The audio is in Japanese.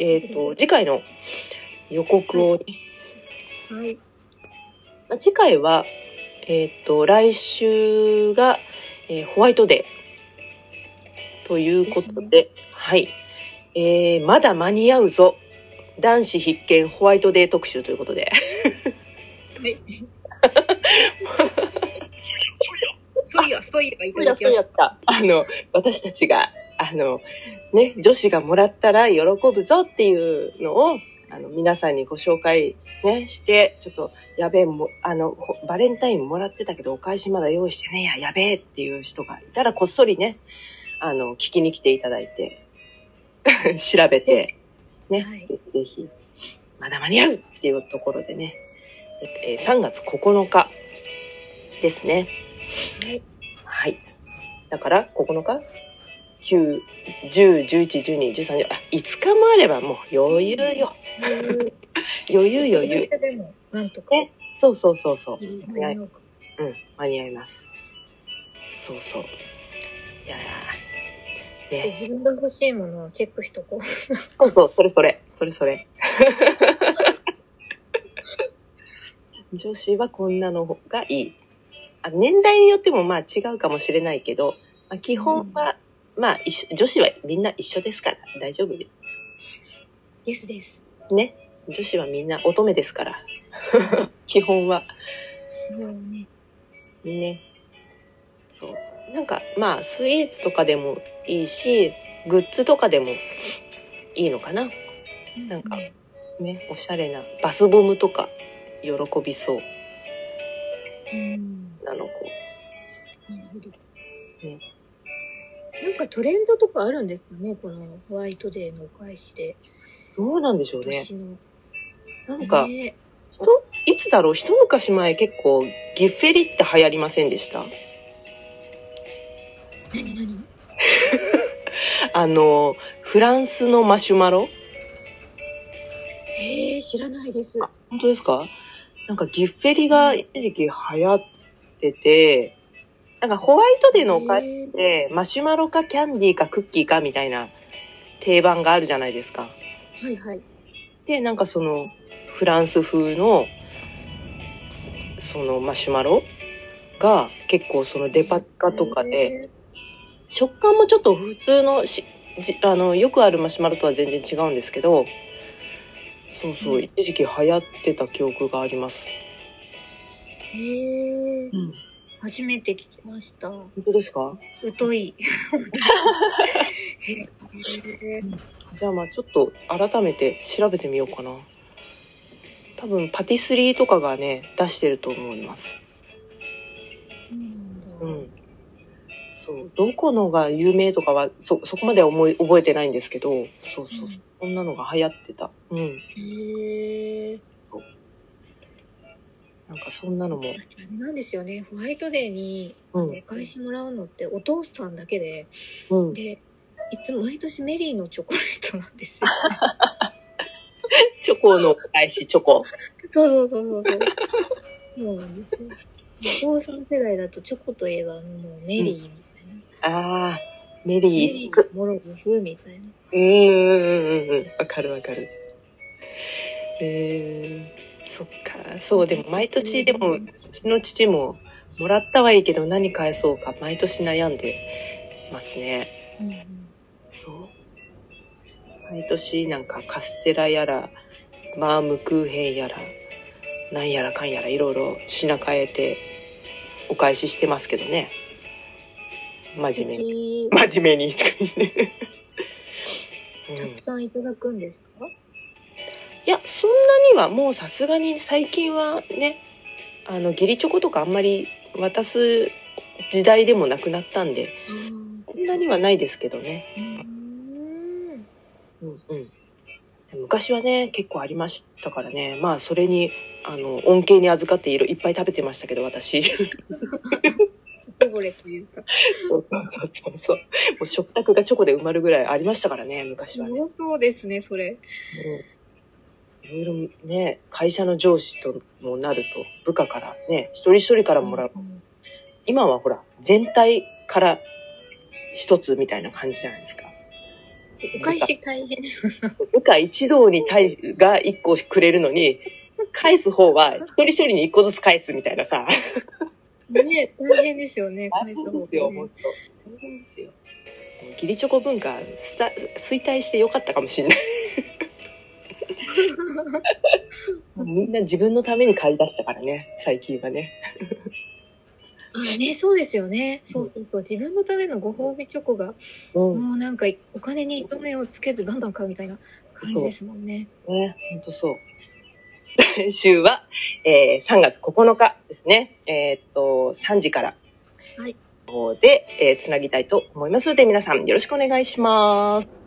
えっ、と、次回の予告を、はい。まあ次回は、えっ、と、来週が、えーホワイトデーということで、ですはい。えー、まだ間に合うぞ。男子必見ホワイトデー特集ということで。はい。そういや、そういや、そうやそうだきまし。やったた。あの、私たちが、あの、ね、女子がもらったら喜ぶぞっていうのを、あの、皆さんにご紹介ね、して、ちょっと、やべえ、も、あの、ほバレンタインもらってたけど、お返しまだ用意してねえや、やべえっていう人がいたら、こっそりね、あの、聞きに来ていただいて、調べて、ね、はいぜひ、まだ間に合うっていうところでね、えー3月9日ですね。はい。はい。だから、9日 ?9、10、11、12、13、あ、5日もあればもう余裕よ。余裕余裕。でも、なんとか。ね。そうそうそうそう。間に合うかうん、間に合います。そうそう。いやー、ね。自分が欲しいものをチェックしとこう。そうそう、それそれ。それそれ。女子はこんなのがいい。あ年代によってもまあ違うかもしれないけど、まあ、基本は、まあ一緒女子はみんな一緒ですから大丈夫でですです。すね。女子はみんな乙女ですから。基本は。もうね。ね。そう。なんかまあスイーツとかでもいいし、グッズとかでもいいのかな。なんかね、おしゃれなバスボムとか喜びそう。うん。女の子。なるほど。ねなんかトレンドとかあるんですかね？このホワイトデーのお返しで。どうなんでしょうね。なんか、ね。ひといつだろう？一昔前結構ギッフェリって流行りませんでした？何何？あの、フランスのマシュマロ？えー、知らないです。本当ですか？なんかギッフェリが一時期流行ってて、なんかホワイトデーのお返しえーでマシュマロかキャンディーかクッキーかみたいな定番があるじゃないですか。はいはい。で、なんかそのフランス風のそのマシュマロが結構そのデパ地下とかで、食感もちょっと普通のしじあのよくあるマシュマロとは全然違うんですけどそうそう、うん。一時期流行ってた記憶があります、えー。うん、初めて聞きました。本当ですか？疎い。へ えじゃあまあちょっと改めて調べてみようかな。多分パティスリーとかがね出してると思います。うんそう。どこのが有名とかはそそこまでは思い覚えてないんですけど。そうそう、う。ん。そんなのが流行ってた。うん。へえなんかそんなのもあれなんですよね。ホワイトデーにうんお返しもらうのってお父さんだけで、うんで、いつも毎年メリーのチョコレートなんですよ、チョコの返しチョコそうそうそうそうそう。そうなんですよ。お父さん世代だとチョコといえばもうメリーみたいな。ああ、メメリー。リー、モロギフみたいな。うーん、うん、うん、わかるわかる。えー、そっか。そう、でも毎年、でも、うちの父も、もらったはいいけど何返そうか、毎年悩んでますね。うんうんそう。毎年なんかカステラやら、バームクーヘンやら、なんやらかんやらいろいろ品変えて、お返ししてますけどね。真面目に。真面目にたくさんいただくんですか？いや、そんなにはもうさすがに最近はね、あの、義理チョコとかあんまり渡す時代でもなくなったんで、あーそんなにはないですけどね。うーんうんうん。昔はね、結構ありましたからね。まあ、それに、あの、恩恵に預かっていろいっぱい食べてましたけど、私。おこぼれというか。そうそうそうそう。もう食卓がチョコで埋まるぐらいありましたからね、昔はね。多そうですね、それ。うんいろいろね、会社の上司ともなると、部下からね、一人一人からもらう。うん今はほら、全体から一つみたいな感じじゃないですか。お返し大変。部下一同に対が一個くれるのに、返す方は一人一人に一個ずつ返すみたいなさ。ね大変ですよね、返す方ですよ、ね本。当。大変ですよ。義理チョコ文化、衰退してよかったかもしれない。みんな自分のために買い出したからね、最近はね。あね、そうですよね。そうそうそう。自分のためのご褒美チョコが、うん。もうなんかお金に糸目をつけずバンバン買うみたいな感じですもんね。ね、ほんとそう。来 週は、えー3月9日ですね。えーっと、3時から。はい。で、えーつなぎたいと思いますので、皆さんよろしくお願いします。